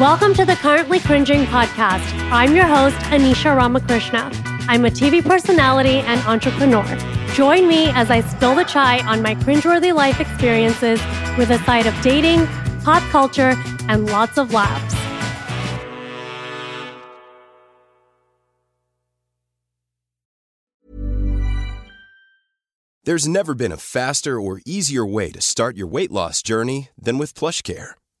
Welcome to the Currently Cringing podcast. I'm your host, Anisha Ramakrishna. I'm a TV personality and entrepreneur. Join me as I spill the chai on my cringeworthy life experiences with a side of dating, pop culture, and lots of laughs. There's never been a faster or easier way to start your weight loss journey than with PlushCare.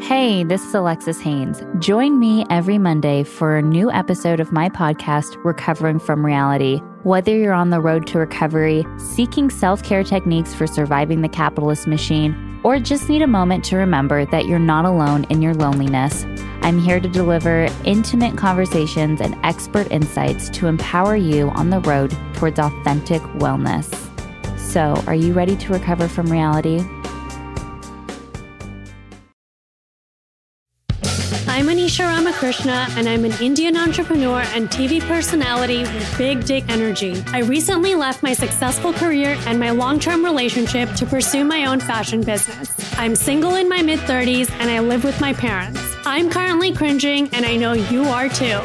Hey, this is Alexis Haynes. Join me every Monday for a new episode of my podcast, Recovering from Reality. Whether you're on the road to recovery, seeking self care techniques for surviving the capitalist machine, or just need a moment to remember that you're not alone in your loneliness, I'm here to deliver intimate conversations and expert insights to empower you on the road towards authentic wellness. So, are you ready to recover from reality? I'm Anisha Ramakrishna, and I'm an Indian entrepreneur and TV personality with big dick energy. I recently left my successful career and my long term relationship to pursue my own fashion business. I'm single in my mid 30s and I live with my parents. I'm currently cringing, and I know you are too.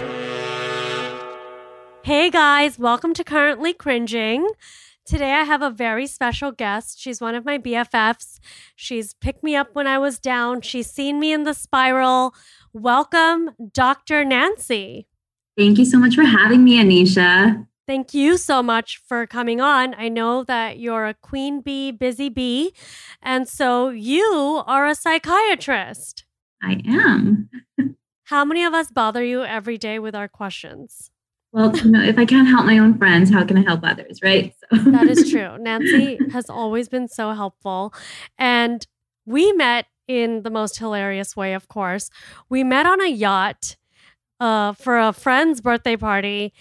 Hey guys, welcome to Currently Cringing. Today I have a very special guest. She's one of my BFFs. She's picked me up when I was down. She's seen me in the spiral. Welcome, Dr. Nancy. Thank you so much for having me, Anisha. Thank you so much for coming on. I know that you're a queen bee, busy bee, and so you are a psychiatrist. I am. How many of us bother you every day with our questions? Well, you know, if I can't help my own friends, how can I help others, right? So. that is true. Nancy has always been so helpful. And we met in the most hilarious way, of course. We met on a yacht uh, for a friend's birthday party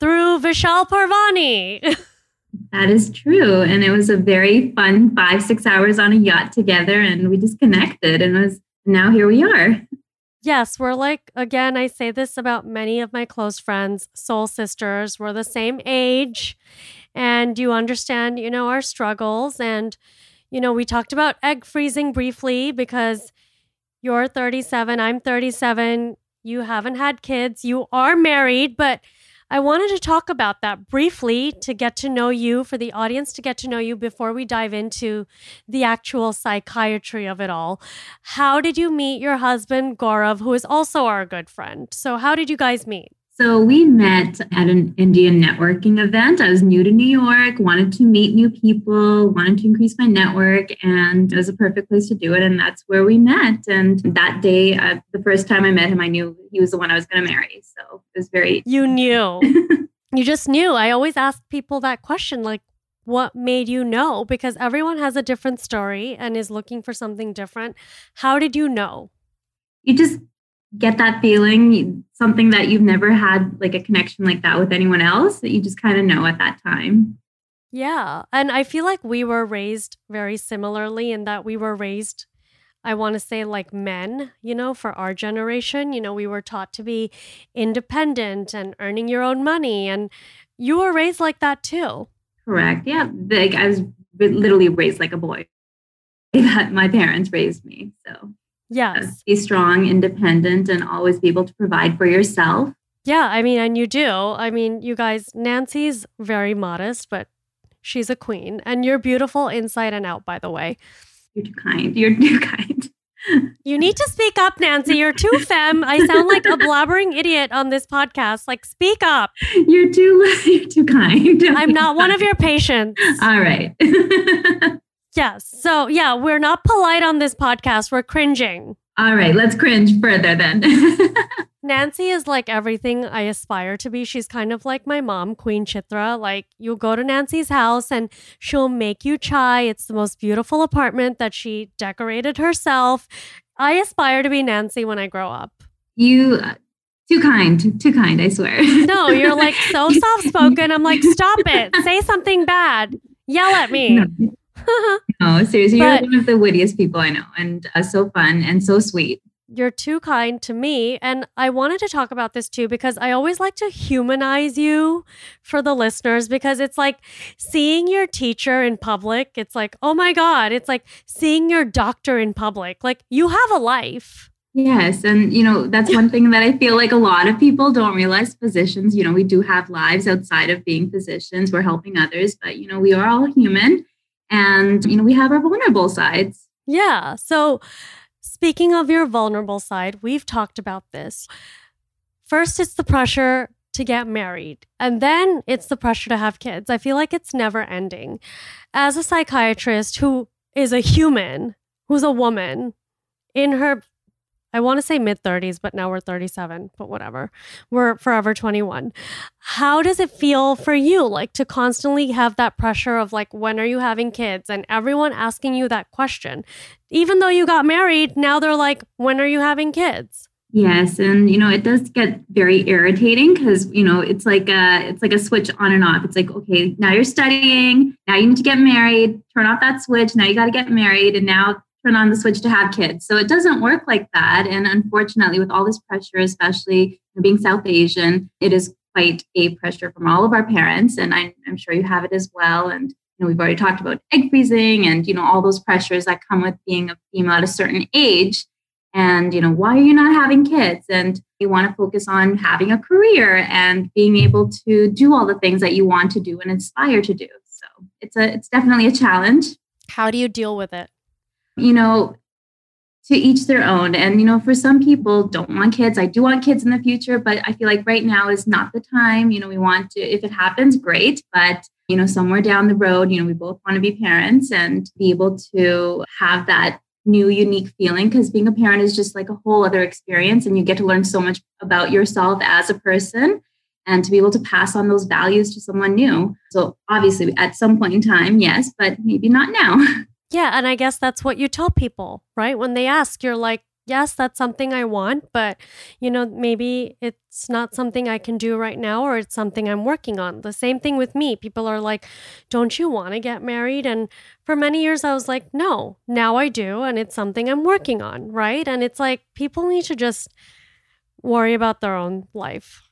through Vishal Parvani. that is true. And it was a very fun five, six hours on a yacht together. And we just connected and was now here we are. Yes, we're like, again, I say this about many of my close friends, soul sisters. We're the same age, and you understand, you know, our struggles. And, you know, we talked about egg freezing briefly because you're 37, I'm 37, you haven't had kids, you are married, but I wanted to talk about that briefly to get to know you, for the audience to get to know you before we dive into the actual psychiatry of it all. How did you meet your husband, Gaurav, who is also our good friend? So, how did you guys meet? So we met at an Indian networking event. I was new to New York, wanted to meet new people, wanted to increase my network, and it was a perfect place to do it. And that's where we met. And that day, uh, the first time I met him, I knew he was the one I was going to marry. So it was very. You knew. you just knew. I always ask people that question like, what made you know? Because everyone has a different story and is looking for something different. How did you know? You just get that feeling, something that you've never had like a connection like that with anyone else that you just kind of know at that time. Yeah. And I feel like we were raised very similarly in that we were raised, I want to say, like men, you know, for our generation. You know, we were taught to be independent and earning your own money. And you were raised like that too. Correct. Yeah. Like I was literally raised like a boy. that my parents raised me. So Yes. be strong, independent, and always be able to provide for yourself. Yeah, I mean, and you do. I mean, you guys, Nancy's very modest, but she's a queen. And you're beautiful inside and out, by the way. You're too kind. You're too kind. You need to speak up, Nancy. You're too femme. I sound like a blabbering idiot on this podcast. Like, speak up. You're too you're too kind. I'm not one of your patients. All right. Yes. So, yeah, we're not polite on this podcast. We're cringing. All right, let's cringe further then. Nancy is like everything I aspire to be. She's kind of like my mom, Queen Chitra. Like, you'll go to Nancy's house and she'll make you chai. It's the most beautiful apartment that she decorated herself. I aspire to be Nancy when I grow up. you too kind, too kind, I swear. No, you're like so soft spoken. I'm like, stop it. Say something bad. Yell at me. No, no, seriously, But- you're one of the wittiest people I know, and uh, so fun and so sweet. You're too kind to me. And I wanted to talk about this too because I always like to humanize you for the listeners because it's like seeing your teacher in public. It's like, oh my God. It's like seeing your doctor in public. Like you have a life. Yes, and you know that's one thing that I feel like a lot of people don't realize. Physicians, you know, we do have lives outside of being physicians. We're helping others, but you know, we are all human, and you know, we have our vulnerable sides. Yeah. So, speaking of your vulnerable side, we've talked about this. First, it's the pressure to get married, and then it's the pressure to have kids. I feel like it's never ending. As a psychiatrist who is a human, who's a woman in her, I want to say mid 30s, but now we're 37, but whatever. We're forever 21. How does it feel for you, like to constantly have that pressure of like, when are you having kids? And everyone asking you that question even though you got married, now they're like, when are you having kids? Yes, and you know, it does get very irritating because you know it's like a it's like a switch on and off. It's like okay, now you're studying, now you need to get married. Turn off that switch. Now you got to get married, and now turn on the switch to have kids. So it doesn't work like that. And unfortunately, with all this pressure, especially being South Asian, it is quite a pressure from all of our parents, and I'm, sure you have it as well. And you know, we've already talked about egg freezing and you know all those pressures that come with being a female at a certain age and you know why are you not having kids and you want to focus on having a career and being able to do all the things that you want to do and aspire to do so it's a it's definitely a challenge How do you deal with it? You know to each their own. And you know for some people don't want kids. I do want kids in the future but i feel like right now is not the time. You know we want to if it happens great. But you know somewhere down the road you know we both want to be parents and be able to have that new unique feeling because being a parent is just like a whole other experience and you get to learn so much about yourself as a person and to be able to pass on those values to someone new. So obviously at some point in time yes but maybe not now Yeah. And I guess that's what you tell people, right? When they ask, you're like, yes, that's something I want, but, you know, maybe it's not something I can do right now or it's something I'm working on. The same thing with me. People are like, don't you want to get married? And for many years, I was like, no, now I do. And it's something I'm working on, right? And it's like, people need to just worry about their own life.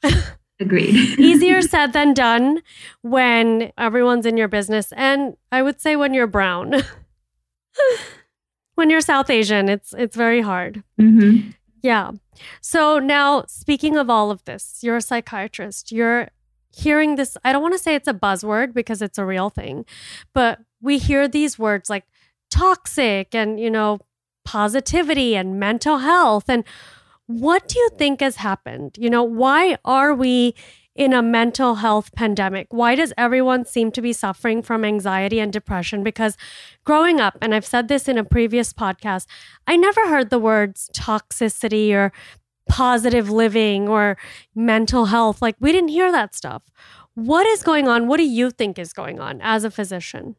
agreed Easier said than done when everyone's in your business. And I would say when you're brown. when you're South Asian, it's it's very hard. hmm Yeah. So now speaking of all of this, you're a psychiatrist. You're hearing this, I don't want to say it's a buzzword because it's a real thing, but we hear these words like toxic and, you know, positivity and mental health. And what do you think has happened? You know, why are we in a mental health pandemic? Why does everyone seem to be suffering from anxiety and depression? Because growing up, and I've said this in a previous podcast, I never heard the words toxicity or positive living or mental health. Like, we didn't hear that stuff. What is going on? What do you think is going on as a physician?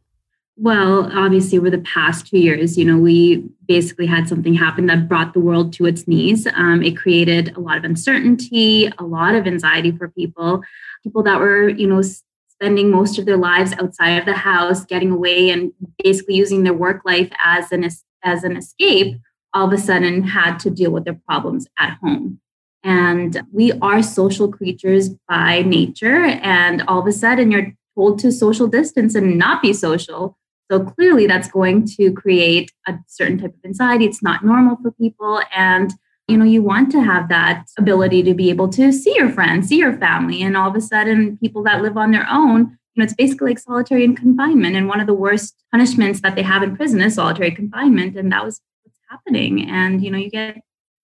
Well, obviously, over the past two years, you know, we basically had something happen that brought the world to its knees. Um, it created a lot of uncertainty, a lot of anxiety for people, people that were, you know, spending most of their lives outside of the house, getting away, and basically using their work life as an as an escape. All of a sudden, had to deal with their problems at home. And we are social creatures by nature. And all of a sudden, you're told to social distance and not be social So clearly, that's going to create a certain type of anxiety. It's not normal for people. And you know, you want to have that ability to be able to see your friends, see your family. And all of a sudden, people that live on their own, you know, it's basically like solitary confinement. And one of the worst punishments that they have in prison is solitary confinement. And that was what's happening. And, you know, you get, you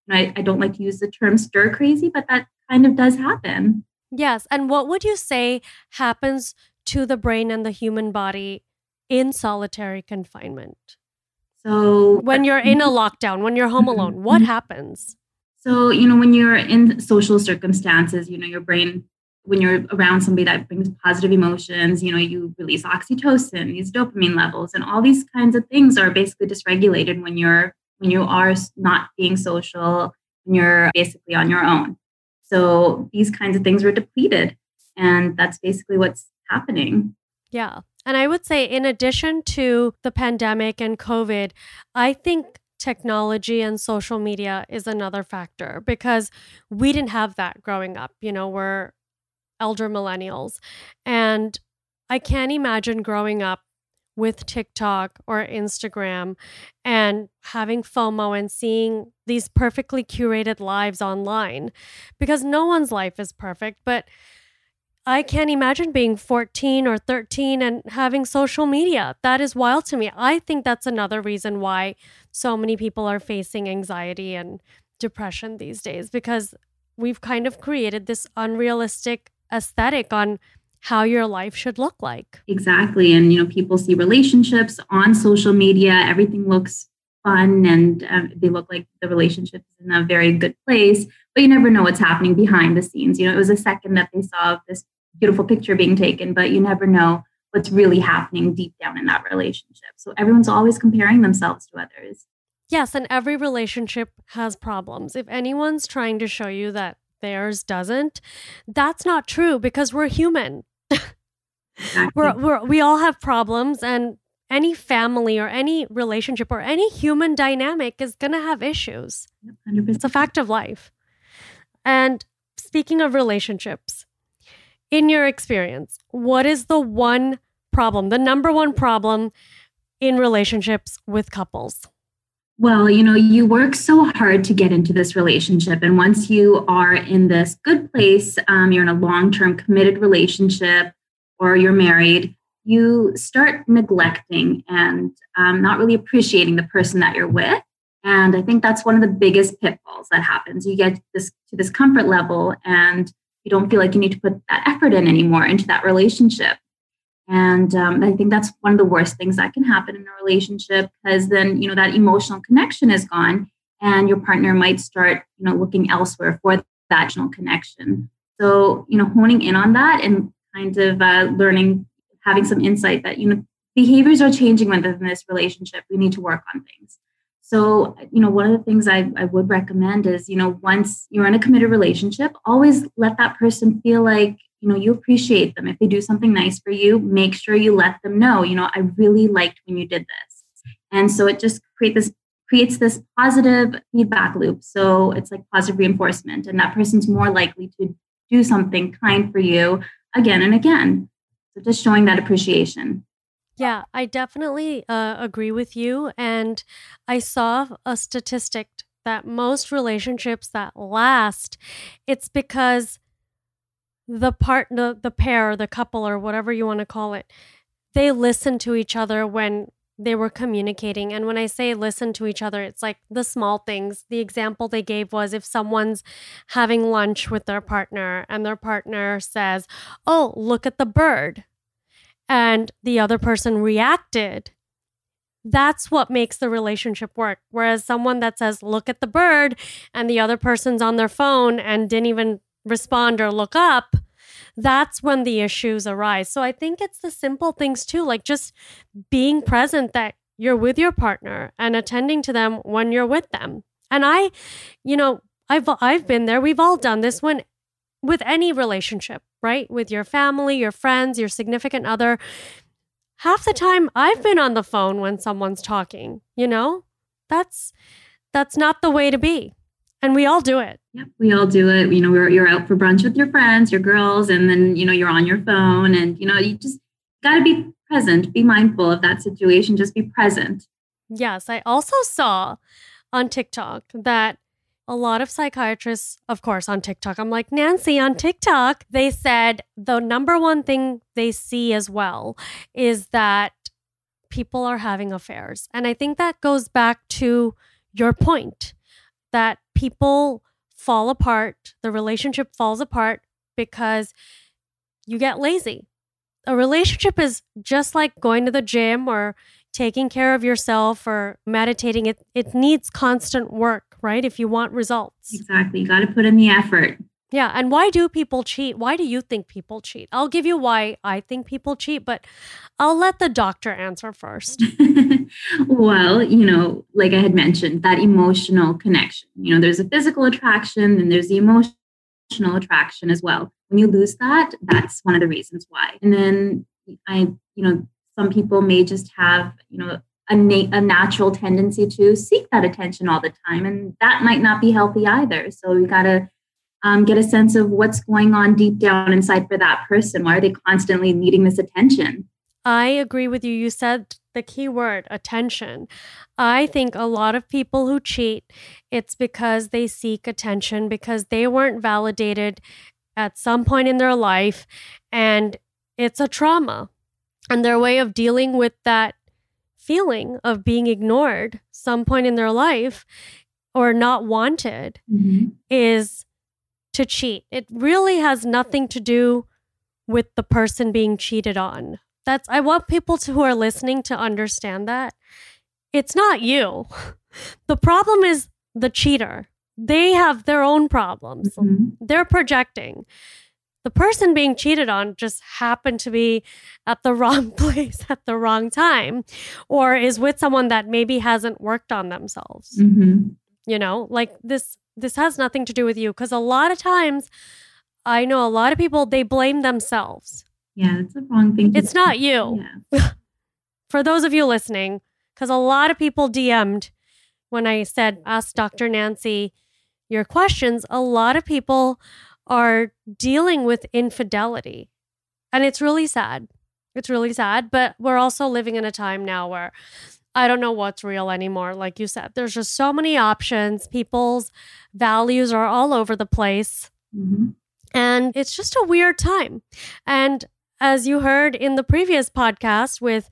know, I, I don't like to use the term stir crazy, but that kind of does happen. Yes. And what would you say happens to the brain and the human body in solitary confinement? So, when you're in a lockdown, when you're home alone, what mm-hmm. happens? So, you know, when you're in social circumstances, you know, your brain, when you're around somebody that brings positive emotions, you know, you release oxytocin, these dopamine levels, and all these kinds of things are basically dysregulated when you're when you are not being social, when you're basically on your own. So these kinds of things were depleted. And that's basically what's happening. Yeah. And I would say, in addition to the pandemic and COVID, I think technology and social media is another factor because we didn't have that growing up. You know, we're elder millennials. And I can't imagine growing up with TikTok or Instagram and having FOMO and seeing these perfectly curated lives online because no one's life is perfect. But I can't imagine being 14 or 13 and having social media. That is wild to me. I think that's another reason why so many people are facing anxiety and depression these days because we've kind of created this unrealistic aesthetic on how your life should look like. Exactly. And, you know, people see relationships on social media, everything looks fun and um, they look like the relationship is in a very good place but you never know what's happening behind the scenes you know it was a second that they saw this beautiful picture being taken but you never know what's really happening deep down in that relationship so everyone's always comparing themselves to others yes and every relationship has problems if anyone's trying to show you that theirs doesn't that's not true because we're human we're, we're, we all have problems and any family or any relationship or any human dynamic is going to have issues. 100%. It's a fact of life. And speaking of relationships, in your experience, what is the one problem, the number one problem in relationships with couples? Well, you know, you work so hard to get into this relationship. And once you are in this good place, um, you're in a long term committed relationship or you're married, you start neglecting and um, not really appreciating the person that you're with. And I think that's one of the biggest pitfalls that happens. You get this to this comfort level and you don't feel like you need to put that effort in anymore into that relationship. And um, I think that's one of the worst things that can happen in a relationship because then, you know, that emotional connection is gone and your partner might start, you know, looking elsewhere for that emotional connection. So, you know, honing in on that and kind of uh, learning having some insight that you know behaviors are changing within this relationship we need to work on things so you know one of the things I, I would recommend is you know once you're in a committed relationship always let that person feel like you know you appreciate them. If they do something nice for you make sure you let them know you know i really liked when you did this. And so it just create this creates this positive feedback loop. So it's like positive reinforcement and that person's more likely to do something kind for you again and again. So just showing that appreciation. Yeah, I definitely uh, agree with you. And I saw a statistic that most relationships that last, it's because the partner, the, the pair, the couple, or whatever you want to call it, they listen to each other when they were communicating. And when I say listen to each other, it's like the small things. The example they gave was if someone's having lunch with their partner and their partner says, Oh, look at the bird. And the other person reacted. That's what makes the relationship work. Whereas someone that says, Look at the bird, and the other person's on their phone and didn't even respond or look up, that's when the issues arise. So I think it's the simple things too, like just being present that you're with your partner and attending to them when you're with them. And I, you know, I've I've been there. We've all done this when with any relationship, right? With your family, your friends, your significant other. Half the time I've been on the phone when someone's talking, you know? That's that's not the way to be. And we all do it. Yep, we all do it. You know, we're, you're out for brunch with your friends, your girls, and then, you know, you're on your phone and, you know, you just got to be present, be mindful of that situation, just be present. Yes, I also saw on TikTok that a lot of psychiatrists, of course, on TikTok, I'm like, Nancy, on TikTok, they said the number one thing they see as well is that people are having affairs. And I think that goes back to your point that people fall apart, the relationship falls apart because you get lazy. A relationship is just like going to the gym or taking care of yourself or meditating. It, it needs constant work right? If you want results. Exactly. You got to put in the effort. Yeah. And why do people cheat? Why do you think people cheat? I'll give you why I think people cheat, but I'll let the doctor answer first. well, you know, like I had mentioned, that emotional connection. You know, there's a physical attraction and there's the emotional attraction as well. When you lose that, that's one of the reasons why. And then I, you know, some people may just have, you know, a, na- a natural tendency to seek that attention all the time. And that might not be healthy either. So we got to um, get a sense of what's going on deep down inside for that person. Why are they constantly needing this attention? I agree with you. You said the key word attention. I think a lot of people who cheat, it's because they seek attention because they weren't validated at some point in their life and it's a trauma. And their way of dealing with that feeling of being ignored some point in their life or not wanted mm-hmm. is to cheat. It really has nothing to do with the person being cheated on. That's I want people to, who are listening to understand that it's not you. The problem is the cheater. They have their own problems. Mm-hmm. They're projecting the person being cheated on just happened to be at the wrong place at the wrong time or is with someone that maybe hasn't worked on themselves mm-hmm. you know like this this has nothing to do with you because a lot of times i know a lot of people they blame themselves yeah it's the wrong thing it's not you yeah. for those of you listening because a lot of people dm'd when i said ask dr nancy your questions a lot of people are dealing with infidelity. And it's really sad. It's really sad. But we're also living in a time now where I don't know what's real anymore. Like you said, there's just so many options. People's values are all over the place. Mm-hmm. And it's just a weird time. And as you heard in the previous podcast with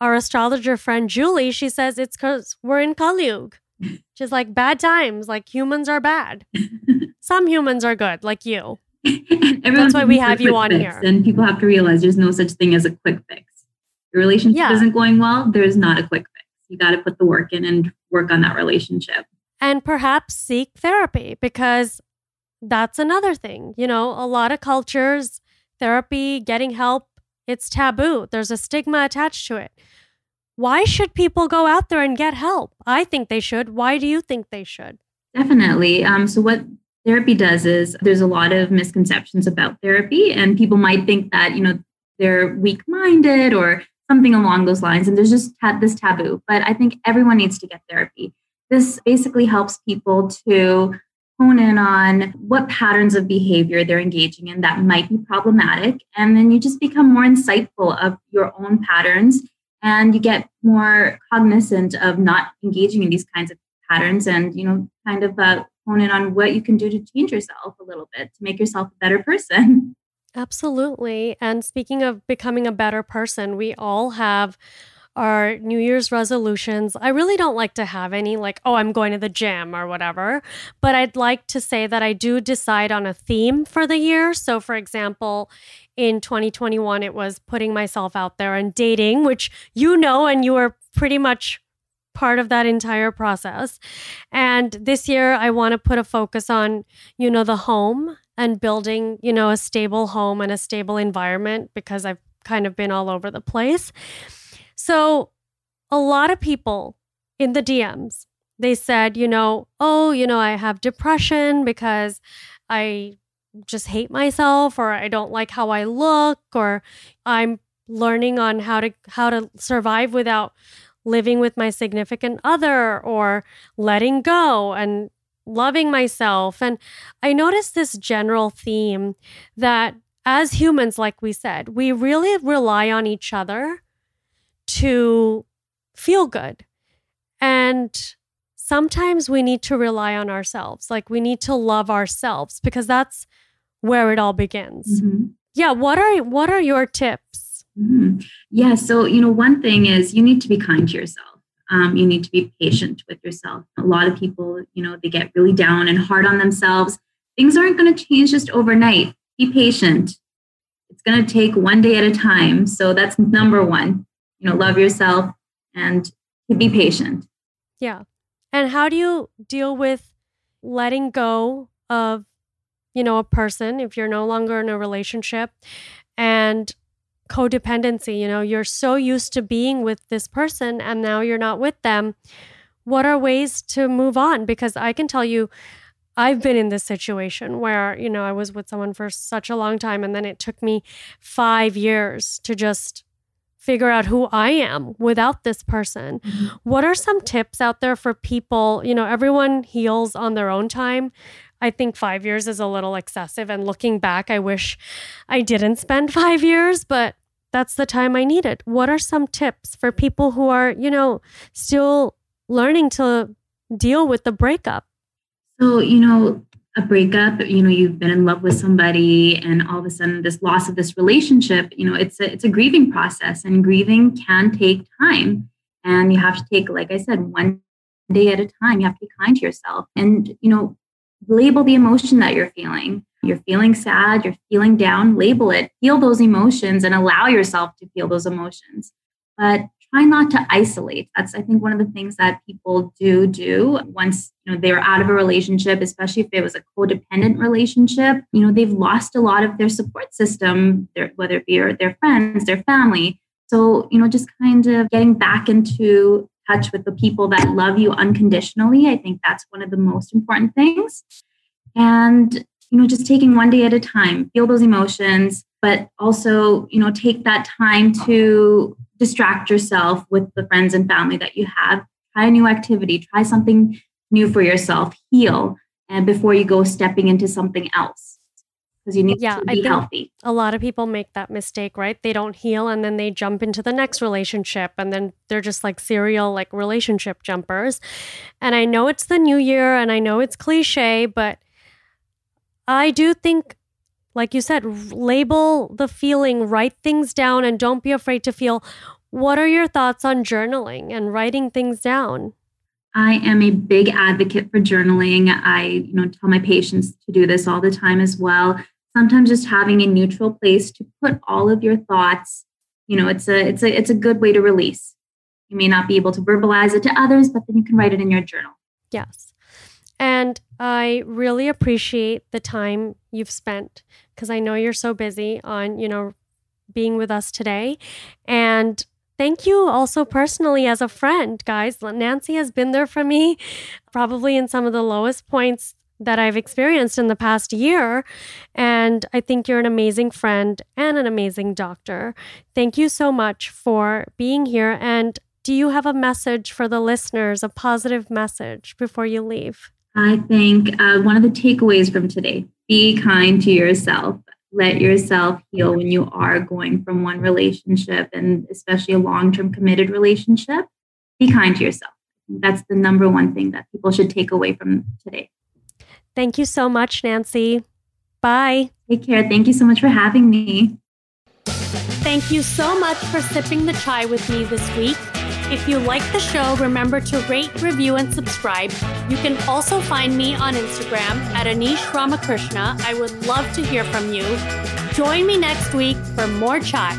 our astrologer friend Julie, she says it's because we're in Kali Just like bad times, like humans are bad. Some humans are good, like you. That's why we have you on fix, here. And people have to realize there's no such thing as a quick fix. Your relationship yeah. isn't going well, there's not a quick fix. You got to put the work in and work on that relationship. And perhaps seek therapy because that's another thing. You know, a lot of cultures, therapy, getting help, it's taboo. There's a stigma attached to it. Why should people go out there and get help? I think they should. Why do you think they should? Definitely. Um, so, what therapy does is there's a lot of misconceptions about therapy, and people might think that, you know, they're weak minded or something along those lines. And there's just this taboo. But I think everyone needs to get therapy. This basically helps people to hone in on what patterns of behavior they're engaging in that might be problematic. And then you just become more insightful of your own patterns and you get more cognizant of not engaging in these kinds of patterns and you know kind of uh, hone in on what you can do to change yourself a little bit to make yourself a better person absolutely and speaking of becoming a better person we all have our New Year's resolutions. I really don't like to have any, like, oh, I'm going to the gym or whatever. But I'd like to say that I do decide on a theme for the year. So, for example, in 2021, it was putting myself out there and dating, which you know, and you were pretty much part of that entire process. And this year, I want to put a focus on, you know, the home and building, you know, a stable home and a stable environment because I've kind of been all over the place. So, a lot of people in the DMs, they said, you know, oh, you know, I have depression because I just hate myself or I don't like how I look or I'm learning on how to how to survive without living with my significant other or letting go and loving myself and I noticed this general theme that as humans like we said we really rely on each other to feel good. And sometimes we need to rely on ourselves. Like we need to love ourselves because that's where it all begins. Mm-hmm. Yeah, what are what are your tips? Mm-hmm. Yeah, so you know, one thing is you need to be kind to yourself. Um, you need to be patient with yourself. A lot of people, you know, they get really down and hard on themselves. Things aren't going to change just overnight. Be patient. It's going to take one day at a time. So that's number one. You know, love yourself and be patient. Yeah. And how do you deal with letting go of, you know, a person if you're no longer in a relationship and codependency? You know, you're so used to being with this person and now you're not with them. What are ways to move on? Because I can tell you, I've been in this situation where, you know, I was with someone for such a long time and then it took me five years to just figure out who I am without this person. Mm-hmm. What are some tips out there for people? You know, everyone heals on their own time. I think five years is a little excessive. And looking back, I wish I didn't spend five years, but that's the time I needed. What are some tips for people who are, you know, still learning to deal with the breakup? So, you know, a breakup you know you've been in love with somebody and all of a sudden this loss of this relationship you know it's a, it's a grieving process and grieving can take time and you have to take like i said one day at a time you have to be kind to yourself and you know label the emotion that you're feeling you're feeling sad you're feeling down label it feel those emotions and allow yourself to feel those emotions but try not to isolate. That's, I think, one of the things that people do do once you know they're out of a relationship, especially if it was a codependent relationship. You know, they've lost a lot of their support system, their, whether it be their friends, their family. So, you know, just kind of getting back into touch with the people that love you unconditionally. I think that's one of the most important things. And, you know, just taking one day at a time, feel those emotions, but also, you know, take that time to distract yourself with the friends and family that you have. Try a new activity, try something new for yourself, heal, and before you go stepping into something else. Because you need yeah, to be healthy. A lot of people make that mistake, right? They don't heal and then they jump into the next relationship and then they're just like serial like relationship jumpers. And I know it's the new year and I know it's cliche, but I do think like you said, label the feeling, write things down, and don't be afraid to feel. What are your thoughts on journaling and writing things down? I am a big advocate for journaling. I, you know, tell my patients to do this all the time as well. Sometimes just having a neutral place to put all of your thoughts, you know, it's a it's a it's a good way to release. You may not be able to verbalize it to others, but then you can write it in your journal. Yes. And I really appreciate the time you've spent because I know you're so busy on, you know, being with us today. And thank you also personally as a friend, guys. Nancy has been there for me probably in some of the lowest points that I've experienced in the past year. And I think you're an amazing friend and an amazing doctor. Thank you so much for being here. And do you have a message for the listeners, a positive message before you leave? I think uh, one of the takeaways from today be kind to yourself. Let yourself heal when you are going from one relationship and especially a long term committed relationship. Be kind to yourself. That's the number one thing that people should take away from today. Thank you so much, Nancy. Bye. Take care. Thank you so much for having me. Thank you so much for sipping the chai with me this week. If you like the show, remember to rate, review, and subscribe. You can also find me on Instagram at Anisha Ramakrishna. I would love to hear from you. Join me next week for more chai.